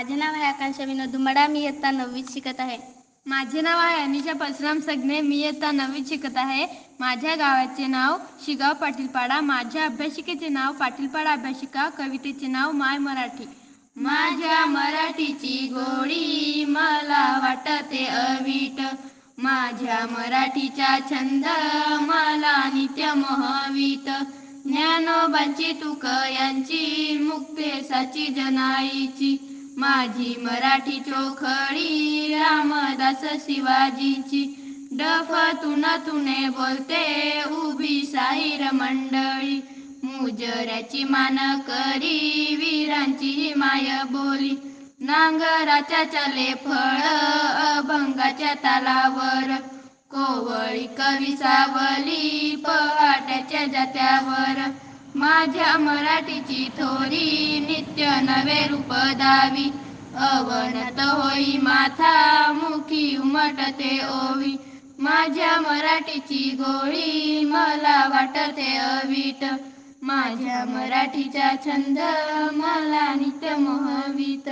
माझे नाव आहे आकांक्षा विनोद दुमडा मी इयत्ता नववीत शिकत आहे. माझे नाव आहे अनिशा परशुराम सगणे मी इयत्ता नववीत शिकत आहे. माझ्या गावाचे नाव शिगाव पाटीलपाडा माझ्या अभ्यासिकेचे नाव पाटीलपाडा अभ्यासिका कवितेचे नाव माय मराठी. माझ्या मराठीची गोडी मला वाटते अवीट. माझ्या मराठीचा छंद मला नित्य मोहवीत. ज्ञानोबांची तुक यांची मुक्तेसाची जनाईची. माझी मराठी चोखळी रामदास शिवाजीची. डफ तुना तुने बोलते उभी साईर मंडळी. मुजऱ्याची मान करी वीरांची माय बोली. नांगराच्या चले फळ अभंगाच्या तालावर. कोवळी कवी सावली पहाट्याच्या जात्यावर. माझ्या मराठीची थोरी नवे रूप दावी. अवनत होई माथा मुखी उमटते ओवी. माझ्या मराठीची गोळी मला वाटते अवीट. माझ्या मराठीचा छंद मला नित्य मोहवीत.